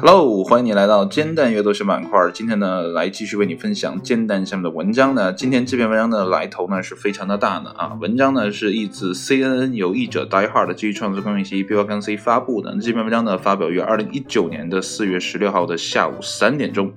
Hello，欢迎你来到煎蛋阅读学板块。今天呢，来继续为你分享煎蛋下面的文章呢。今天这篇文章的来头呢是非常的大的啊。文章呢是译自 CNN 有译者 Die Hard 基于创作公益协议 B 跟 C 发布的。那这篇文章呢发表于二零一九年的四月十六号的下午三点钟。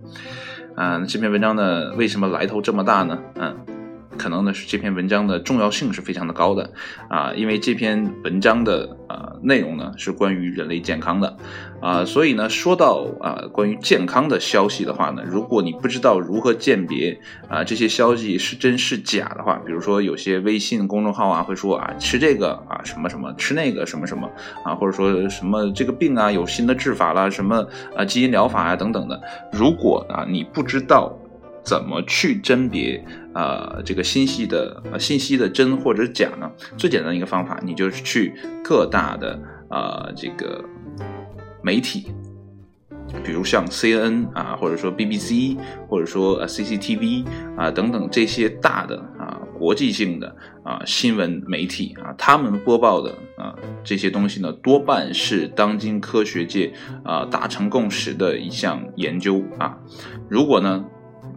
啊，这篇文章呢为什么来头这么大呢？嗯。可能呢是这篇文章的重要性是非常的高的啊，因为这篇文章的呃内容呢是关于人类健康的啊，所以呢说到啊关于健康的消息的话呢，如果你不知道如何鉴别啊这些消息是真是假的话，比如说有些微信公众号啊会说啊吃这个啊什么什么吃那个什么什么啊，或者说什么这个病啊有新的治法啦，什么啊基因疗法啊等等的，如果啊你不知道。怎么去甄别啊这个信息的信息的真或者假呢？最简单的一个方法，你就是去各大的啊这个媒体，比如像 CNN 啊，或者说 BBC，或者说 CCTV 啊等等这些大的啊国际性的啊新闻媒体啊，他们播报的啊这些东西呢，多半是当今科学界啊达成共识的一项研究啊。如果呢？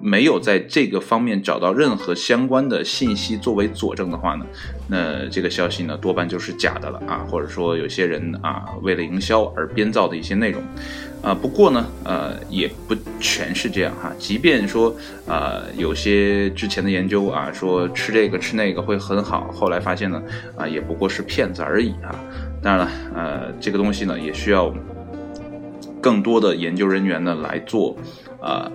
没有在这个方面找到任何相关的信息作为佐证的话呢，那这个消息呢多半就是假的了啊，或者说有些人啊为了营销而编造的一些内容，啊不过呢呃也不全是这样哈，即便说啊有些之前的研究啊说吃这个吃那个会很好，后来发现呢啊也不过是骗子而已啊，当然了呃这个东西呢也需要更多的研究人员呢来做啊。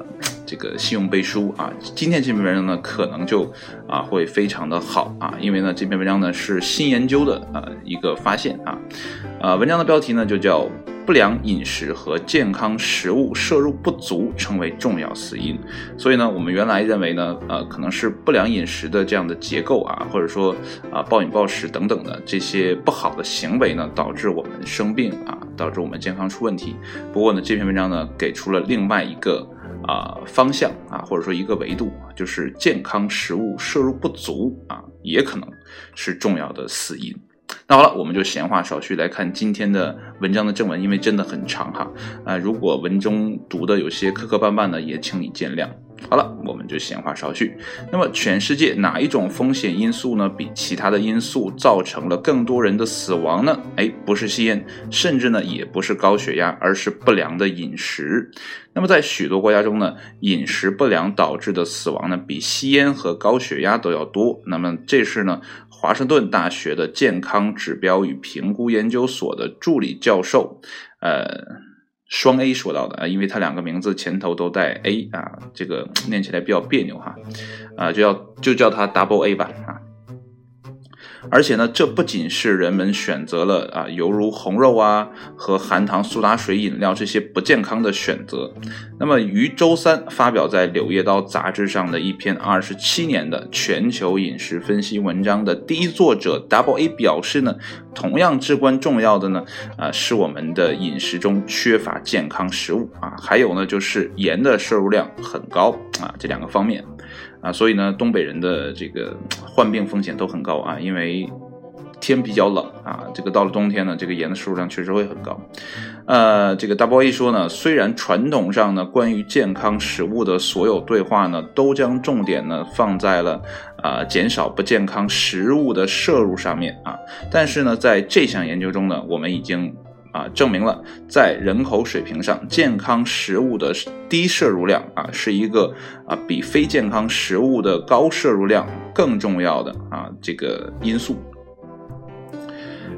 这个信用背书啊，今天这篇文章呢，可能就啊会非常的好啊，因为呢这篇文章呢是新研究的啊一个发现啊，呃文章的标题呢就叫不良饮食和健康食物摄入不足成为重要死因，所以呢我们原来认为呢呃可能是不良饮食的这样的结构啊，或者说啊暴饮暴食等等的这些不好的行为呢导致我们生病啊，导致我们健康出问题。不过呢这篇文章呢给出了另外一个。啊，方向啊，或者说一个维度，就是健康食物摄入不足啊，也可能是重要的死因。那好了，我们就闲话少叙，来看今天的文章的正文，因为真的很长哈。啊，如果文中读的有些磕磕绊绊的，也请你见谅。好了，我们就闲话少叙。那么，全世界哪一种风险因素呢，比其他的因素造成了更多人的死亡呢？哎，不是吸烟，甚至呢，也不是高血压，而是不良的饮食。那么，在许多国家中呢，饮食不良导致的死亡呢，比吸烟和高血压都要多。那么，这是呢，华盛顿大学的健康指标与评估研究所的助理教授，呃。双 A 说到的啊，因为它两个名字前头都带 A 啊，这个念起来比较别扭哈，啊，就要就叫它 Double A 吧啊。而且呢，这不仅是人们选择了啊，犹如红肉啊和含糖苏打水饮料这些不健康的选择。那么，于周三发表在《柳叶刀》杂志上的一篇二十七年的全球饮食分析文章的第一作者 Double A 表示呢，同样至关重要的呢，啊，是我们的饮食中缺乏健康食物啊，还有呢，就是盐的摄入量很高啊，这两个方面。啊，所以呢，东北人的这个患病风险都很高啊，因为天比较冷啊，这个到了冬天呢，这个盐的摄入量确实会很高。呃，这个 Double A 说呢，虽然传统上呢，关于健康食物的所有对话呢，都将重点呢放在了啊减少不健康食物的摄入上面啊，但是呢，在这项研究中呢，我们已经。啊，证明了在人口水平上，健康食物的低摄入量啊，是一个啊比非健康食物的高摄入量更重要的啊这个因素。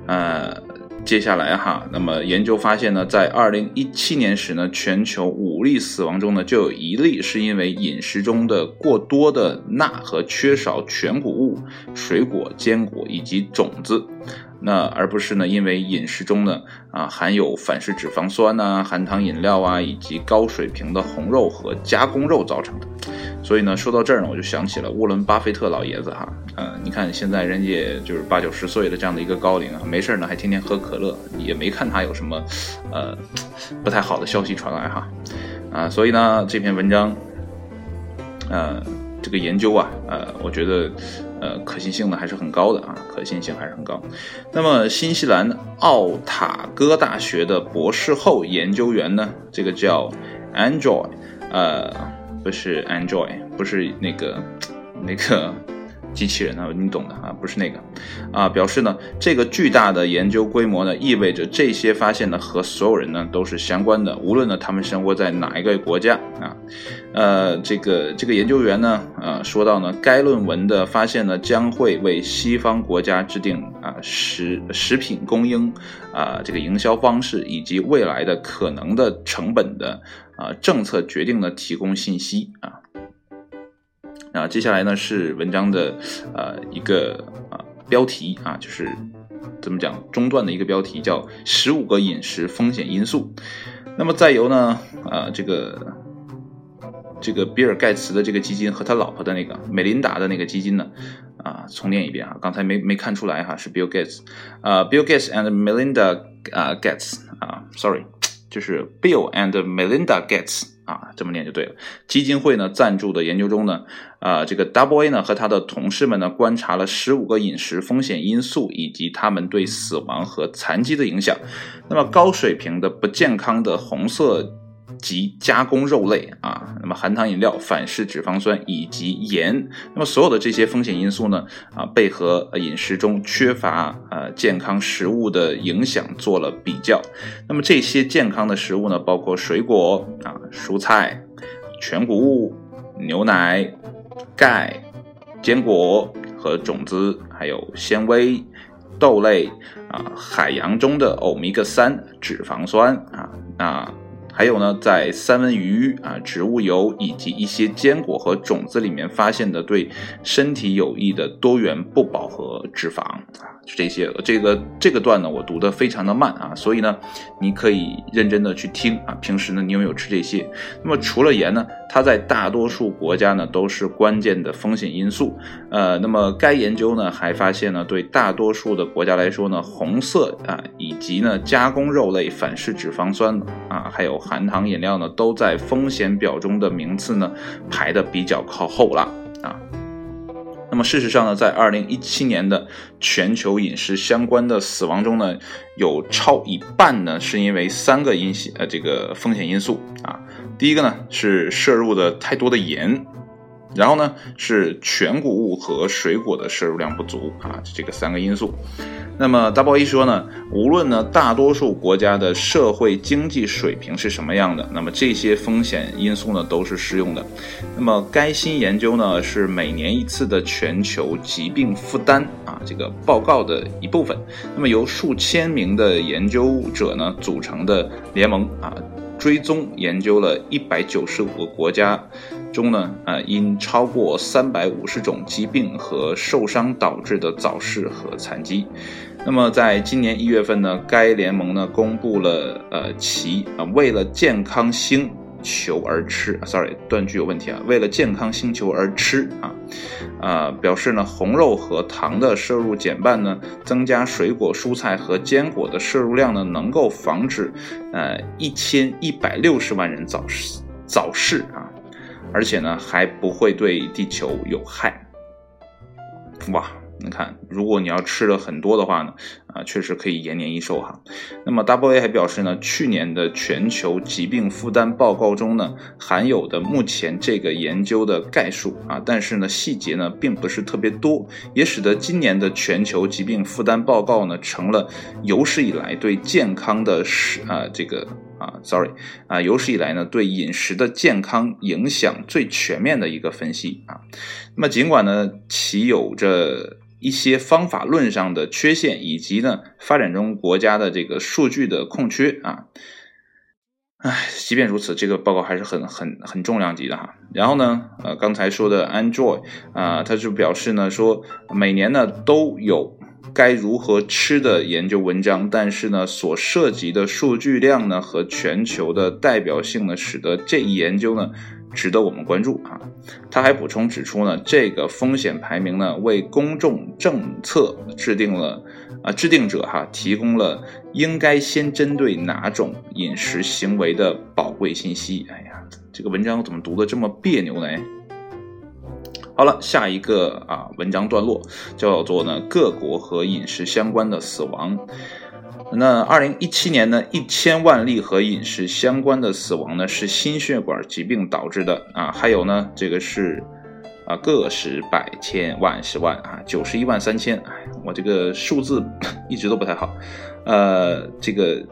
呃，接下来哈，那么研究发现呢，在二零一七年时呢，全球五例死亡中呢，就有一例是因为饮食中的过多的钠和缺少全谷物、水果、坚果以及种子。那而不是呢，因为饮食中呢啊含有反式脂肪酸呐、含糖饮料啊以及高水平的红肉和加工肉造成的。所以呢，说到这儿呢，我就想起了沃伦巴菲特老爷子哈，呃，你看现在人家就是八九十岁的这样的一个高龄啊，没事呢还天天喝可乐，也没看他有什么呃不太好的消息传来哈，啊，所以呢这篇文章，呃。这个研究啊，呃，我觉得，呃，可信性呢还是很高的啊，可信性还是很高。那么新西兰奥塔哥大学的博士后研究员呢，这个叫 Android，呃，不是 Android，不是那个那个。机器人啊，你懂的啊，不是那个，啊，表示呢，这个巨大的研究规模呢，意味着这些发现呢和所有人呢都是相关的，无论呢他们生活在哪一个国家啊，呃，这个这个研究员呢，呃，说到呢，该论文的发现呢将会为西方国家制定啊食食品供应啊这个营销方式以及未来的可能的成本的啊政策决定呢提供信息啊。啊，接下来呢是文章的呃一个啊标题啊，就是怎么讲中段的一个标题，叫十五个饮食风险因素。那么再由呢呃这个这个比尔盖茨的这个基金和他老婆的那个美琳达的那个基金呢啊重念一遍啊，刚才没没看出来哈，是 Bill Gates 啊 Bill Gates and Melinda 啊 Gates 啊，sorry，就是 Bill and Melinda Gates。啊，这么念就对了。基金会呢赞助的研究中呢，啊，这个 Double A 呢和他的同事们呢观察了十五个饮食风险因素以及他们对死亡和残疾的影响。那么高水平的不健康的红色。及加工肉类啊，那么含糖饮料、反式脂肪酸以及盐，那么所有的这些风险因素呢啊，被和饮食中缺乏呃健康食物的影响做了比较。那么这些健康的食物呢，包括水果啊、蔬菜、全谷物、牛奶、钙、坚果和种子，还有纤维、豆类啊、海洋中的欧米伽三脂肪酸啊啊。还有呢，在三文鱼啊、植物油以及一些坚果和种子里面发现的对身体有益的多元不饱和脂肪啊，就这些。这个这个段呢，我读的非常的慢啊，所以呢，你可以认真的去听啊。平时呢，你有没有吃这些？那么除了盐呢，它在大多数国家呢都是关键的风险因素。呃，那么该研究呢还发现呢，对大多数的国家来说呢，红色啊以及呢加工肉类、反式脂肪酸啊，还有。含糖饮料呢，都在风险表中的名次呢排的比较靠后了啊。那么事实上呢，在二零一七年的全球饮食相关的死亡中呢，有超一半呢是因为三个因呃这个风险因素啊。第一个呢是摄入的太多的盐。然后呢，是全谷物和水果的摄入量不足啊，这个三个因素。那么 Double A 说呢，无论呢大多数国家的社会经济水平是什么样的，那么这些风险因素呢都是适用的。那么该新研究呢是每年一次的全球疾病负担啊这个报告的一部分。那么由数千名的研究者呢组成的联盟啊。追踪研究了一百九十五个国家中呢，啊，因超过三百五十种疾病和受伤导致的早逝和残疾。那么，在今年一月份呢，该联盟呢公布了呃其啊为了健康星。球而吃，sorry，断句有问题啊。为了健康星球而吃啊，啊，表示呢红肉和糖的摄入减半呢，增加水果、蔬菜和坚果的摄入量呢，能够防止呃一千一百六十万人早逝早逝啊，而且呢还不会对地球有害。哇！你看，如果你要吃了很多的话呢，啊，确实可以延年益寿哈。那么 W A 还表示呢，去年的全球疾病负担报告中呢，含有的目前这个研究的概述啊，但是呢，细节呢并不是特别多，也使得今年的全球疾病负担报告呢，成了有史以来对健康的是啊这个。啊，sorry，啊，有史以来呢，对饮食的健康影响最全面的一个分析啊。那么尽管呢，其有着一些方法论上的缺陷，以及呢，发展中国家的这个数据的空缺啊。唉，即便如此，这个报告还是很很很重量级的哈。然后呢，呃，刚才说的 Android 啊，他就表示呢，说每年呢都有。该如何吃的研究文章，但是呢，所涉及的数据量呢和全球的代表性呢，使得这一研究呢值得我们关注啊。他还补充指出呢，这个风险排名呢为公众政策制定了啊制定者哈提供了应该先针对哪种饮食行为的宝贵信息。哎呀，这个文章怎么读的这么别扭呢？好了，下一个啊文章段落叫做呢各国和饮食相关的死亡。那二零一七年呢，一千万例和饮食相关的死亡呢是心血管疾病导致的啊，还有呢这个是啊个十百千万十万啊九十一万三千，哎，我这个数字 一直都不太好，呃这个。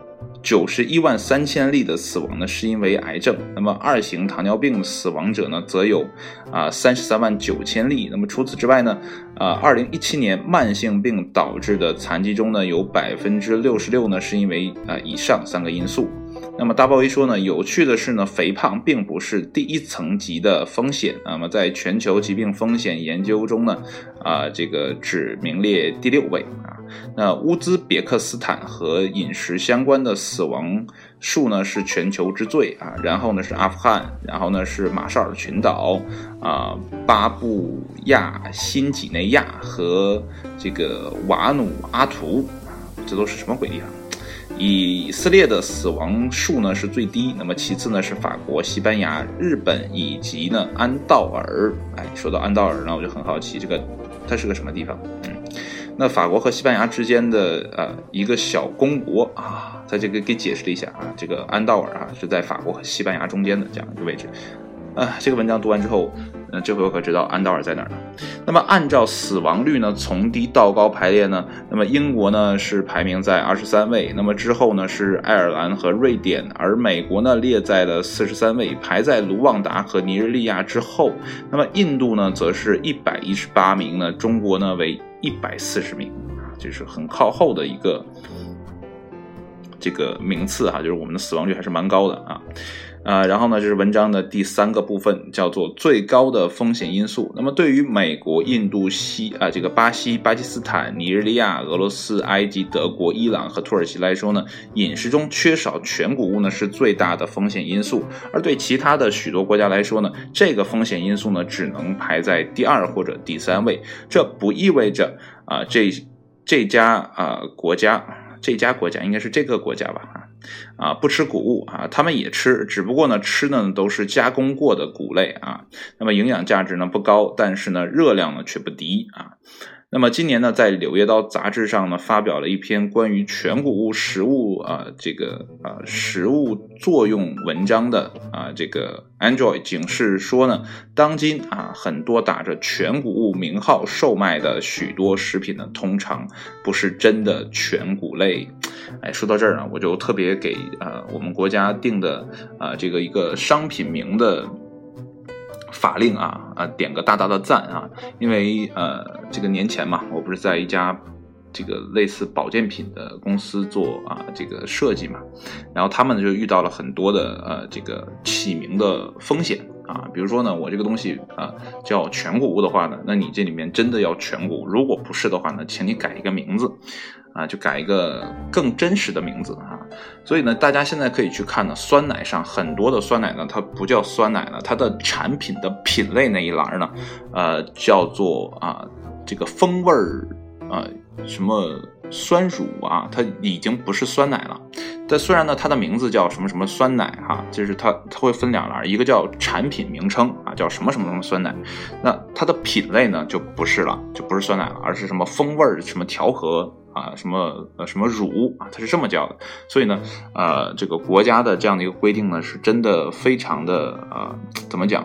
九十一万三千例的死亡呢，是因为癌症。那么二型糖尿病死亡者呢，则有啊三十三万九千例。那么除此之外呢，啊，二零一七年慢性病导致的残疾中呢，有百分之六十六呢，是因为啊以上三个因素。那么大鲍威说呢，有趣的是呢，肥胖并不是第一层级的风险。那么在全球疾病风险研究中呢，啊，这个只名列第六位啊。那乌兹别克斯坦和饮食相关的死亡数呢是全球之最啊。然后呢是阿富汗，然后呢是马绍尔群岛啊，巴布亚新几内亚和这个瓦努阿图啊，这都是什么鬼地方？以色列的死亡数呢是最低，那么其次呢是法国、西班牙、日本以及呢安道尔。哎，说到安道尔呢，我就很好奇，这个它是个什么地方？嗯，那法国和西班牙之间的呃一个小公国啊，它这个给解释了一下啊，这个安道尔啊是在法国和西班牙中间的这样一个位置。啊，这个文章读完之后，嗯，这回我可知道安道尔在哪儿了。那么按照死亡率呢，从低到高排列呢，那么英国呢是排名在二十三位，那么之后呢是爱尔兰和瑞典，而美国呢列在了四十三位，排在卢旺达和尼日利亚之后。那么印度呢则是一百一十八名呢，中国呢为一百四十名啊，这是很靠后的一个这个名次哈，就是我们的死亡率还是蛮高的啊。啊，然后呢，这是文章的第三个部分，叫做最高的风险因素。那么，对于美国、印度、西啊，这个巴西、巴基斯坦、尼日利亚、俄罗斯、埃及、德国、伊朗和土耳其来说呢，饮食中缺少全谷物呢是最大的风险因素。而对其他的许多国家来说呢，这个风险因素呢只能排在第二或者第三位。这不意味着啊，这这家啊国家，这家国家应该是这个国家吧？啊啊，不吃谷物啊，他们也吃，只不过呢，吃的呢都是加工过的谷类啊，那么营养价值呢不高，但是呢热量呢却不低啊。那么今年呢，在《柳叶刀》杂志上呢，发表了一篇关于全谷物食物啊这个啊食物作用文章的啊这个 Android 警示说呢，当今啊很多打着全谷物名号售卖的许多食品呢，通常不是真的全谷类。哎，说到这儿啊，我就特别给啊我们国家定的啊这个一个商品名的。法令啊啊，点个大大的赞啊！因为呃，这个年前嘛，我不是在一家这个类似保健品的公司做啊这个设计嘛，然后他们就遇到了很多的呃这个起名的风险啊，比如说呢，我这个东西啊叫全谷物的话呢，那你这里面真的要全谷，如果不是的话呢，请你改一个名字。啊，就改一个更真实的名字啊！所以呢，大家现在可以去看呢，酸奶上很多的酸奶呢，它不叫酸奶了，它的产品的品类那一栏呢，呃，叫做啊这个风味儿啊什么酸乳啊，它已经不是酸奶了。但虽然呢，它的名字叫什么什么酸奶哈，就是它它会分两栏，一个叫产品名称啊，叫什么什么什么酸奶，那它的品类呢就不是了，就不是酸奶了，而是什么风味儿什么调和。啊，什么呃什么乳啊，它是这么叫的。所以呢，呃，这个国家的这样的一个规定呢，是真的非常的呃，怎么讲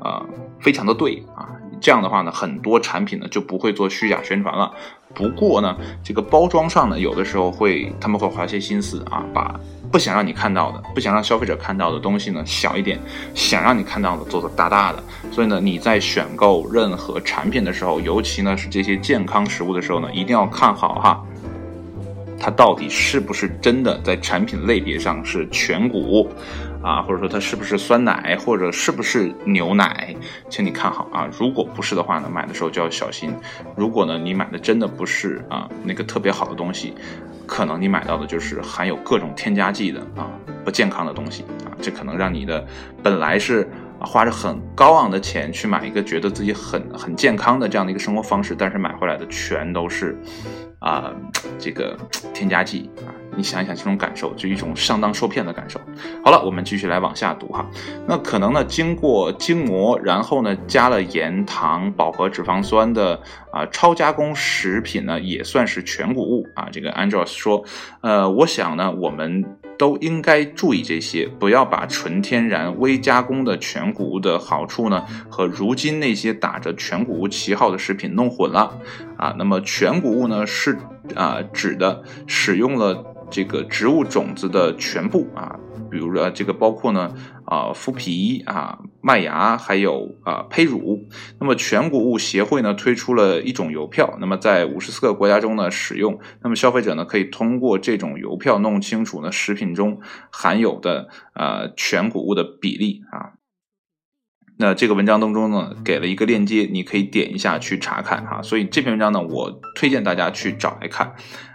啊，非常的对啊。这样的话呢，很多产品呢就不会做虚假宣传了。不过呢，这个包装上呢，有的时候会他们会花些心思啊，把不想让你看到的、不想让消费者看到的东西呢小一点，想让你看到的做的大大的。所以呢，你在选购任何产品的时候，尤其呢是这些健康食物的时候呢，一定要看好哈。它到底是不是真的在产品类别上是全谷啊？或者说它是不是酸奶，或者是不是牛奶？请你看好啊！如果不是的话呢，买的时候就要小心。如果呢，你买的真的不是啊那个特别好的东西，可能你买到的就是含有各种添加剂的啊不健康的东西啊，这可能让你的本来是花着很高昂的钱去买一个觉得自己很很健康的这样的一个生活方式，但是买回来的全都是。啊这个添加剂啊。你想一想这种感受，就一种上当受骗的感受。好了，我们继续来往下读哈。那可能呢，经过精磨，然后呢加了盐、糖、饱和脂肪酸的啊超加工食品呢，也算是全谷物啊。这个安卓斯说，呃，我想呢，我们都应该注意这些，不要把纯天然微加工的全谷物的好处呢，和如今那些打着全谷物旗号的食品弄混了啊。那么全谷物呢，是啊指的使用了。这个植物种子的全部啊，比如说这个包括呢啊麸皮啊麦芽还有啊胚乳。那么全谷物协会呢推出了一种邮票，那么在五十四个国家中呢使用。那么消费者呢可以通过这种邮票弄清楚呢食品中含有的呃全谷物的比例啊。那这个文章当中呢，给了一个链接，你可以点一下去查看哈。所以这篇文章呢，我推荐大家去找来看，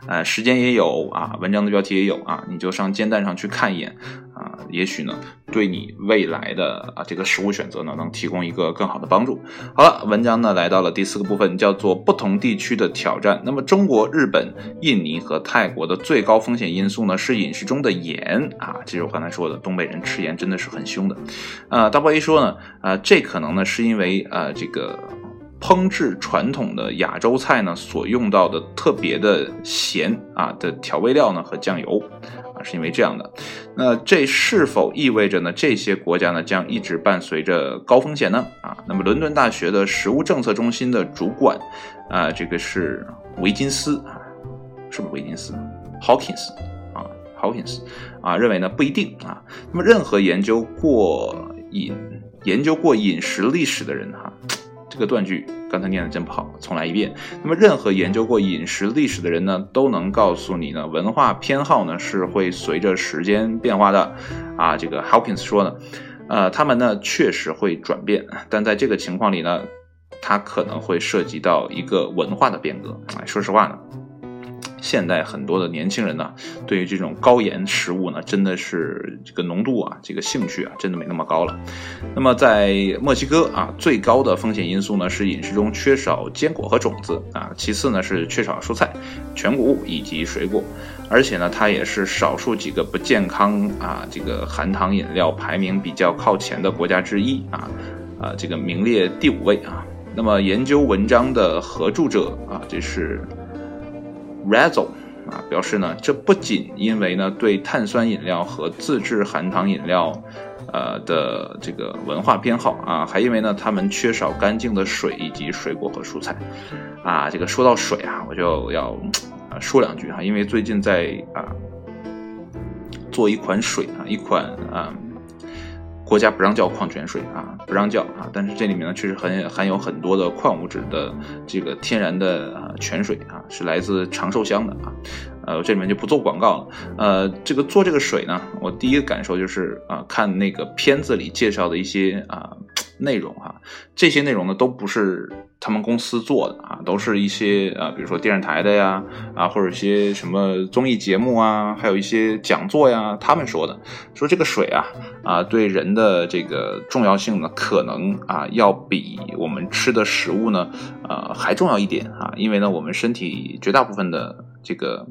呃，时间也有啊，文章的标题也有啊，你就上煎蛋上去看一眼。也许呢，对你未来的啊这个食物选择呢，能提供一个更好的帮助。好了，文章呢来到了第四个部分，叫做不同地区的挑战。那么中国、日本、印尼和泰国的最高风险因素呢，是饮食中的盐啊。这是我刚才说的，东北人吃盐真的是很凶的。呃，W A 说呢，啊，这可能呢是因为啊这个烹制传统的亚洲菜呢所用到的特别的咸啊的调味料呢和酱油。是因为这样的，那这是否意味着呢？这些国家呢将一直伴随着高风险呢？啊，那么伦敦大学的食物政策中心的主管啊，这个是维金斯啊，是不是维金斯？Hawkins 啊，Hawkins 啊，认为呢不一定啊。那么任何研究过饮研究过饮食历史的人哈。这个断句刚才念的真不好，重来一遍。那么，任何研究过饮食历史的人呢，都能告诉你呢，文化偏好呢是会随着时间变化的。啊，这个 Hawkins 说呢，呃，他们呢确实会转变，但在这个情况里呢，它可能会涉及到一个文化的变革。哎，说实话呢。现代很多的年轻人呢，对于这种高盐食物呢，真的是这个浓度啊，这个兴趣啊，真的没那么高了。那么在墨西哥啊，最高的风险因素呢是饮食中缺少坚果和种子啊，其次呢是缺少蔬菜、全谷物以及水果，而且呢，它也是少数几个不健康啊，这个含糖饮料排名比较靠前的国家之一啊，啊，这个名列第五位啊。那么研究文章的合著者啊，这是。Razzle 啊，表示呢，这不仅因为呢对碳酸饮料和自制含糖饮料，呃的这个文化偏好啊，还因为呢他们缺少干净的水以及水果和蔬菜，啊，这个说到水啊，我就要说两句哈，因为最近在啊做一款水啊，一款啊。国家不让叫矿泉水啊，不让叫啊，但是这里面呢确实很含有很多的矿物质的这个天然的泉水啊，是来自长寿乡的啊，呃，这里面就不做广告了。呃，这个做这个水呢，我第一个感受就是啊，看那个片子里介绍的一些啊。内容哈，这些内容呢都不是他们公司做的啊，都是一些啊，比如说电视台的呀，啊或者一些什么综艺节目啊，还有一些讲座呀，他们说的，说这个水啊啊对人的这个重要性呢，可能啊要比我们吃的食物呢呃还重要一点啊，因为呢我们身体绝大部分的这个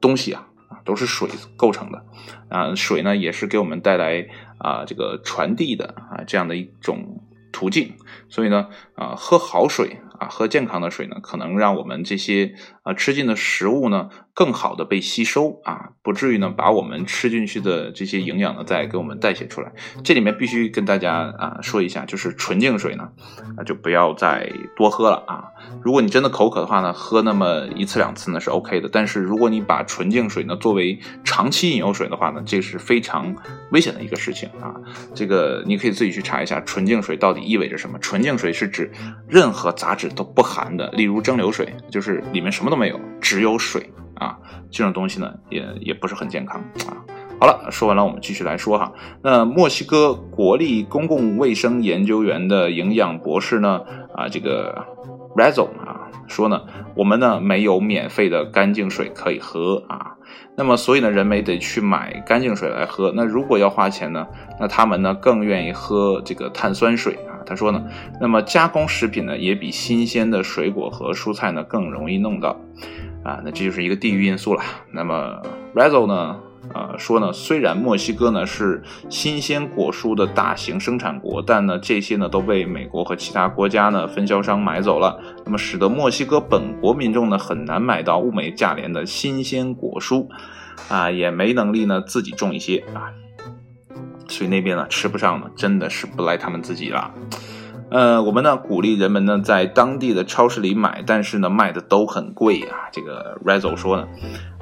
东西啊啊都是水构成的啊，水呢也是给我们带来啊这个传递的啊这样的一种。途径，所以呢，啊，喝好水啊，喝健康的水呢，可能让我们这些啊吃进的食物呢。更好的被吸收啊，不至于呢把我们吃进去的这些营养呢再给我们代谢出来。这里面必须跟大家啊说一下，就是纯净水呢啊就不要再多喝了啊。如果你真的口渴的话呢，喝那么一次两次呢是 OK 的。但是如果你把纯净水呢作为长期饮用水的话呢，这是非常危险的一个事情啊。这个你可以自己去查一下纯净水到底意味着什么。纯净水是指任何杂质都不含的，例如蒸馏水，就是里面什么都没有，只有水。啊，这种东西呢，也也不是很健康啊。好了，说完了，我们继续来说哈。那墨西哥国立公共卫生研究员的营养博士呢，啊，这个 Razzo 啊说呢，我们呢没有免费的干净水可以喝啊，那么所以呢，人们得去买干净水来喝。那如果要花钱呢，那他们呢更愿意喝这个碳酸水啊。他说呢，那么加工食品呢也比新鲜的水果和蔬菜呢更容易弄到啊，那这就是一个地域因素了。那么 Rizzo 呢？啊，说呢，虽然墨西哥呢是新鲜果蔬的大型生产国，但呢这些呢都被美国和其他国家呢分销商买走了，那么使得墨西哥本国民众呢很难买到物美价廉的新鲜果蔬，啊，也没能力呢自己种一些啊，所以那边呢吃不上呢，真的是不赖他们自己了。呃，我们呢鼓励人们呢在当地的超市里买，但是呢卖的都很贵啊。这个 Rizzo 说呢，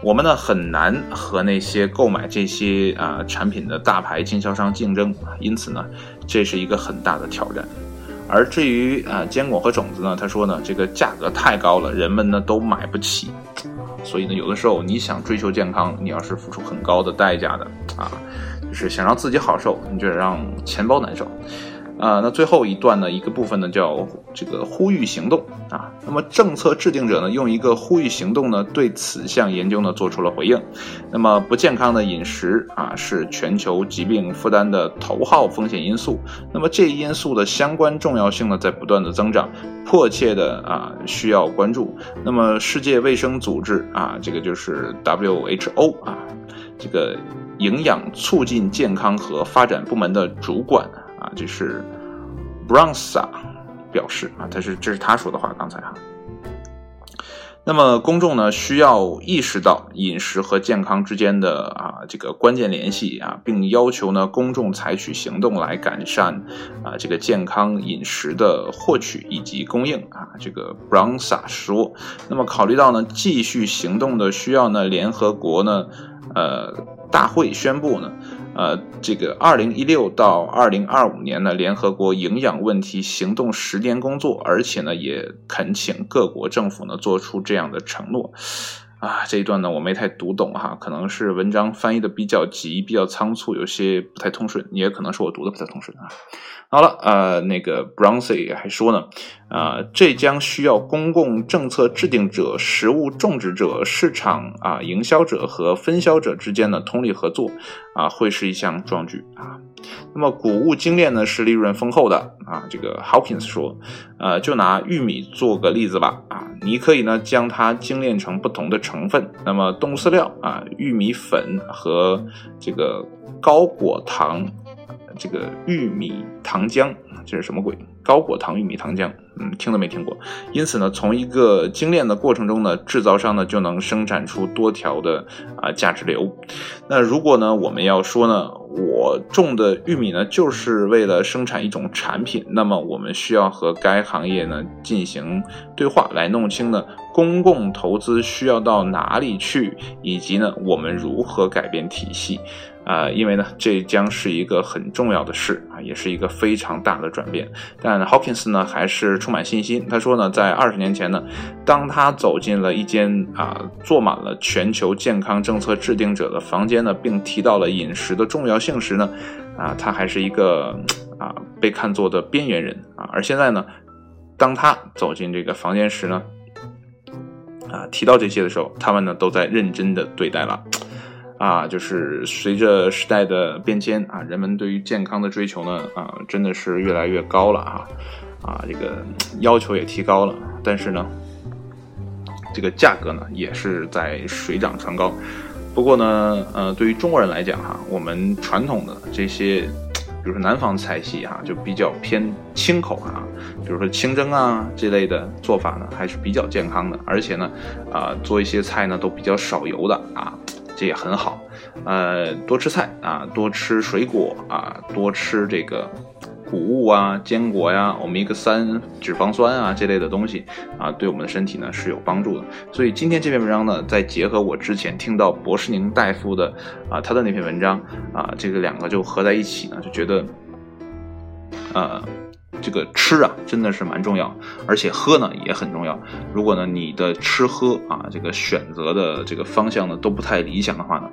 我们呢很难和那些购买这些啊产品的大牌经销商竞争，因此呢这是一个很大的挑战。而至于啊坚果和种子呢，他说呢这个价格太高了，人们呢都买不起。所以呢有的时候你想追求健康，你要是付出很高的代价的啊，就是想让自己好受，你就得让钱包难受。啊，那最后一段呢，一个部分呢叫这个呼吁行动啊。那么政策制定者呢，用一个呼吁行动呢，对此项研究呢做出了回应。那么不健康的饮食啊，是全球疾病负担的头号风险因素。那么这一因素的相关重要性呢，在不断的增长，迫切的啊需要关注。那么世界卫生组织啊，这个就是 WHO 啊，这个营养促进健康和发展部门的主管。啊，这是 Bronsa 表示啊，他是这是他说的话，刚才哈。那么公众呢需要意识到饮食和健康之间的啊这个关键联系啊，并要求呢公众采取行动来改善啊这个健康饮食的获取以及供应啊。这个 Bronsa 说，那么考虑到呢继续行动的需要呢，联合国呢呃大会宣布呢。呃，这个二零一六到二零二五年呢，联合国营养问题行动十年工作，而且呢，也恳请各国政府呢做出这样的承诺。啊，这一段呢我没太读懂哈，可能是文章翻译的比较急，比较仓促，有些不太通顺，也可能是我读的不太通顺啊。好了，呃，那个 b r o n s y 还说呢，啊，这将需要公共政策制定者、食物种植者、市场啊营销者和分销者之间的通力合作，啊，会是一项壮举啊。那么谷物精炼呢是利润丰厚的啊，这个 Hawkins 说，呃，就拿玉米做个例子吧啊，你可以呢将它精炼成不同的成分，那么动物饲料啊、玉米粉和这个高果糖。这个玉米糖浆，这是什么鬼？高果糖玉米糖浆，嗯，听都没听过。因此呢，从一个精炼的过程中呢，制造商呢就能生产出多条的啊价值流。那如果呢，我们要说呢，我种的玉米呢就是为了生产一种产品，那么我们需要和该行业呢进行对话，来弄清呢公共投资需要到哪里去，以及呢我们如何改变体系。啊，因为呢，这将是一个很重要的事啊，也是一个非常大的转变。但 Hawkins 呢，还是充满信心。他说呢，在二十年前呢，当他走进了一间啊，坐满了全球健康政策制定者的房间呢，并提到了饮食的重要性时呢，啊，他还是一个啊被看作的边缘人啊。而现在呢，当他走进这个房间时呢，啊，提到这些的时候，他们呢都在认真的对待了。啊，就是随着时代的变迁啊，人们对于健康的追求呢，啊，真的是越来越高了啊，啊，这个要求也提高了，但是呢，这个价格呢也是在水涨船高。不过呢，呃，对于中国人来讲哈，我们传统的这些，比如说南方菜系哈，就比较偏清口啊，比如说清蒸啊这类的做法呢，还是比较健康的，而且呢，啊，做一些菜呢都比较少油的啊。这也很好，呃，多吃菜啊，多吃水果啊，多吃这个谷物啊、坚果呀、欧米伽三脂肪酸啊这类的东西啊，对我们的身体呢是有帮助的。所以今天这篇文章呢，再结合我之前听到博士宁大夫的啊他的那篇文章啊，这个两个就合在一起呢，就觉得，呃。这个吃啊，真的是蛮重要，而且喝呢也很重要。如果呢你的吃喝啊这个选择的这个方向呢都不太理想的话呢，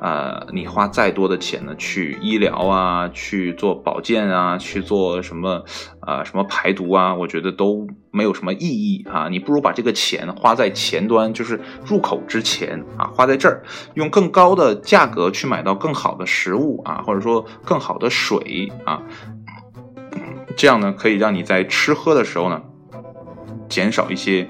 呃，你花再多的钱呢去医疗啊，去做保健啊，去做什么啊什么排毒啊，我觉得都没有什么意义啊。你不如把这个钱花在前端，就是入口之前啊，花在这儿，用更高的价格去买到更好的食物啊，或者说更好的水啊。这样呢，可以让你在吃喝的时候呢，减少一些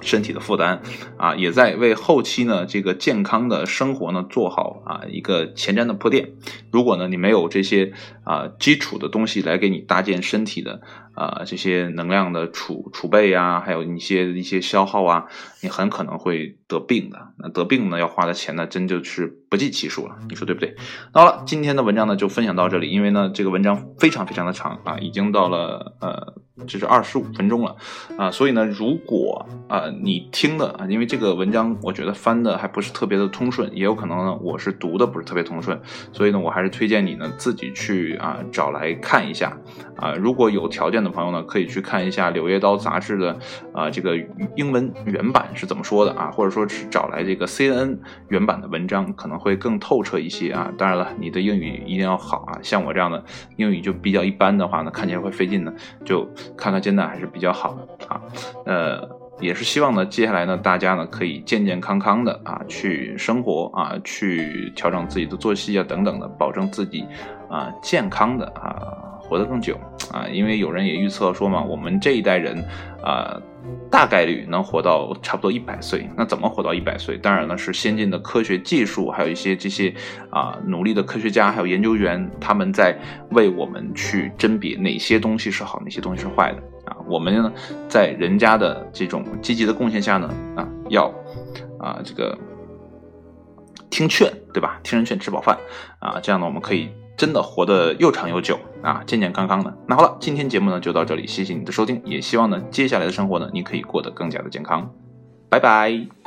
身体的负担，啊，也在为后期呢这个健康的生活呢做好啊一个前瞻的铺垫。如果呢你没有这些啊基础的东西来给你搭建身体的。啊，这些能量的储储备啊，还有一些一些消耗啊，你很可能会得病的。那得病呢，要花的钱呢，真就是不计其数了。你说对不对？好了，今天的文章呢就分享到这里，因为呢这个文章非常非常的长啊，已经到了呃，这是二十五分钟了啊，所以呢，如果啊你听的啊，因为这个文章我觉得翻的还不是特别的通顺，也有可能呢我是读的不是特别通顺，所以呢我还是推荐你呢自己去啊找来看一下啊，如果有条件的。朋友呢，可以去看一下《柳叶刀》杂志的啊这个英文原版是怎么说的啊，或者说是找来这个 CNN 原版的文章，可能会更透彻一些啊。当然了，你的英语一定要好啊，像我这样的英语就比较一般的话呢，看起来会费劲呢，就看看真的还是比较好的啊。呃，也是希望呢，接下来呢，大家呢可以健健康康的啊去生活啊，去调整自己的作息啊等等的，保证自己啊健康的啊。活得更久啊，因为有人也预测说嘛，我们这一代人啊，大概率能活到差不多一百岁。那怎么活到一百岁？当然呢，是先进的科学技术，还有一些这些啊努力的科学家，还有研究员，他们在为我们去甄别哪些东西是好，哪些东西是坏的。我们呢，在人家的这种积极的贡献下呢，啊，要啊这个听劝，对吧？听人劝，吃饱饭啊，这样呢，我们可以。真的活得又长又久啊，健健康康的。那好了，今天节目呢就到这里，谢谢你的收听，也希望呢接下来的生活呢你可以过得更加的健康，拜拜。